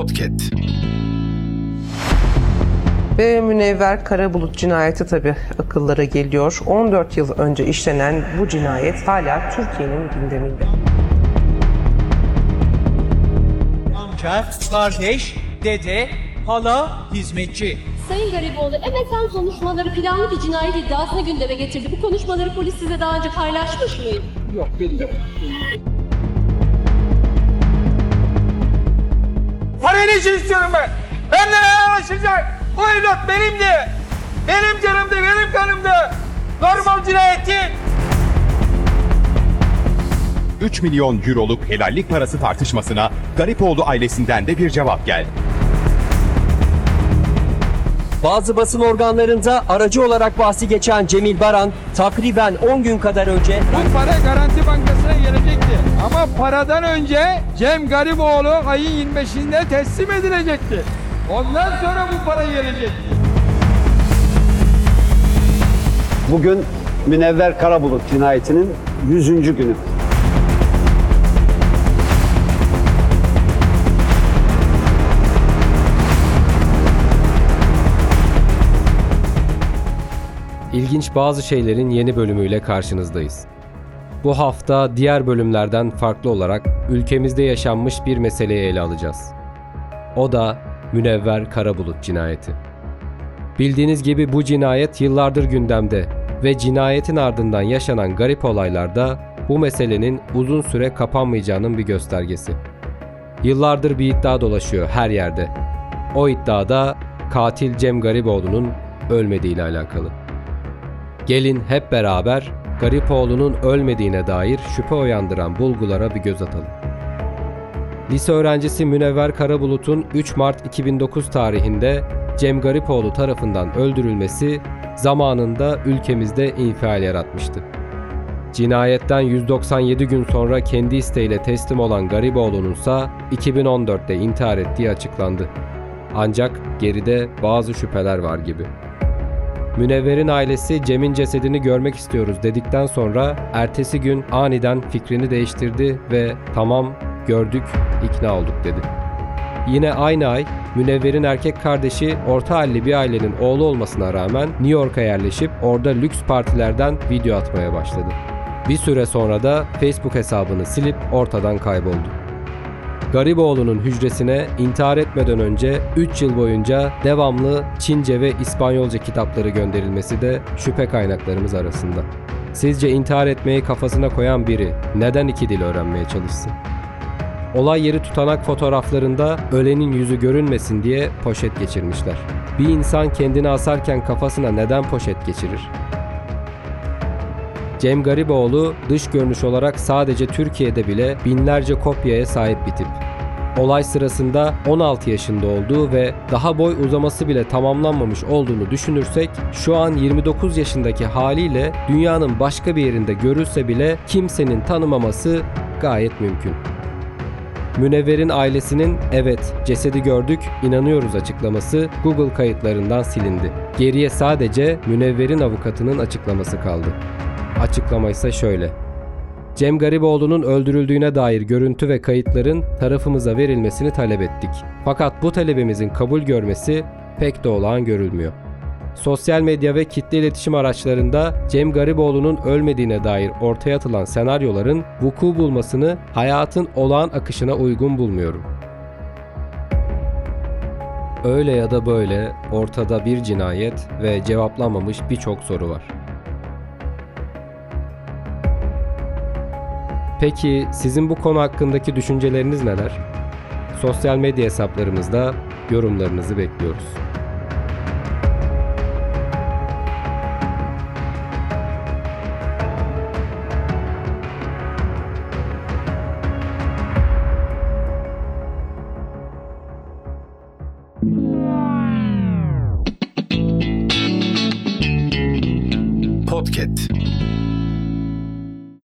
Podcast. Ve Münevver Karabulut cinayeti tabii akıllara geliyor. 14 yıl önce işlenen bu cinayet hala Türkiye'nin gündeminde. Amca, kardeş, dede, hala, hizmetçi. Sayın Gariboğlu, MSN konuşmaları planlı bir cinayet iddiasını gündeme getirdi. Bu konuşmaları polis size daha önce paylaşmış mıydı? Parayı ne için istiyorum ben? Benimle uğraşacak. O evlat benim de. Benim canımda, benim kanımda. Normal cinayeti. 3 milyon euroluk helallik parası tartışmasına Garipoğlu ailesinden de bir cevap geldi. Bazı basın organlarında aracı olarak bahsi geçen Cemil Baran takriben 10 gün kadar önce Bu para Garanti Bankası'na gelecekti. Ama paradan önce Cem Gariboğlu ayın 25'inde teslim edilecekti. Ondan sonra bu para gelecekti. Bugün Münevver Karabulut cinayetinin 100. günü. İlginç bazı şeylerin yeni bölümüyle karşınızdayız. Bu hafta diğer bölümlerden farklı olarak ülkemizde yaşanmış bir meseleyi ele alacağız. O da Münevver Karabulut cinayeti. Bildiğiniz gibi bu cinayet yıllardır gündemde ve cinayetin ardından yaşanan garip olaylarda bu meselenin uzun süre kapanmayacağının bir göstergesi. Yıllardır bir iddia dolaşıyor her yerde. O iddiada katil Cem Garipoğlu'nun ölmediği ile alakalı. Gelin hep beraber Garipoğlu'nun ölmediğine dair şüphe uyandıran bulgulara bir göz atalım. Lise öğrencisi Münevver Karabulut'un 3 Mart 2009 tarihinde Cem Garipoğlu tarafından öldürülmesi zamanında ülkemizde infial yaratmıştı. Cinayetten 197 gün sonra kendi isteğiyle teslim olan Garipoğlu'nun ise 2014'te intihar ettiği açıklandı. Ancak geride bazı şüpheler var gibi. Münevver'in ailesi Cem'in cesedini görmek istiyoruz dedikten sonra ertesi gün aniden fikrini değiştirdi ve tamam gördük ikna olduk dedi. Yine aynı ay Münevver'in erkek kardeşi orta halli bir ailenin oğlu olmasına rağmen New York'a yerleşip orada lüks partilerden video atmaya başladı. Bir süre sonra da Facebook hesabını silip ortadan kayboldu. Gariboğlu'nun hücresine intihar etmeden önce 3 yıl boyunca devamlı Çince ve İspanyolca kitapları gönderilmesi de şüphe kaynaklarımız arasında. Sizce intihar etmeyi kafasına koyan biri neden iki dil öğrenmeye çalışsın? Olay yeri tutanak fotoğraflarında ölenin yüzü görünmesin diye poşet geçirmişler. Bir insan kendini asarken kafasına neden poşet geçirir? Cem Gariboğlu dış görünüş olarak sadece Türkiye'de bile binlerce kopyaya sahip bir tip. Olay sırasında 16 yaşında olduğu ve daha boy uzaması bile tamamlanmamış olduğunu düşünürsek şu an 29 yaşındaki haliyle dünyanın başka bir yerinde görülse bile kimsenin tanımaması gayet mümkün. Münevver'in ailesinin evet cesedi gördük inanıyoruz açıklaması Google kayıtlarından silindi. Geriye sadece Münevver'in avukatının açıklaması kaldı. Açıklama ise şöyle. Cem Gariboğlu'nun öldürüldüğüne dair görüntü ve kayıtların tarafımıza verilmesini talep ettik. Fakat bu talebimizin kabul görmesi pek de olağan görülmüyor. Sosyal medya ve kitle iletişim araçlarında Cem Gariboğlu'nun ölmediğine dair ortaya atılan senaryoların vuku bulmasını hayatın olağan akışına uygun bulmuyorum. Öyle ya da böyle ortada bir cinayet ve cevaplanmamış birçok soru var. Peki sizin bu konu hakkındaki düşünceleriniz neler? Sosyal medya hesaplarımızda yorumlarınızı bekliyoruz.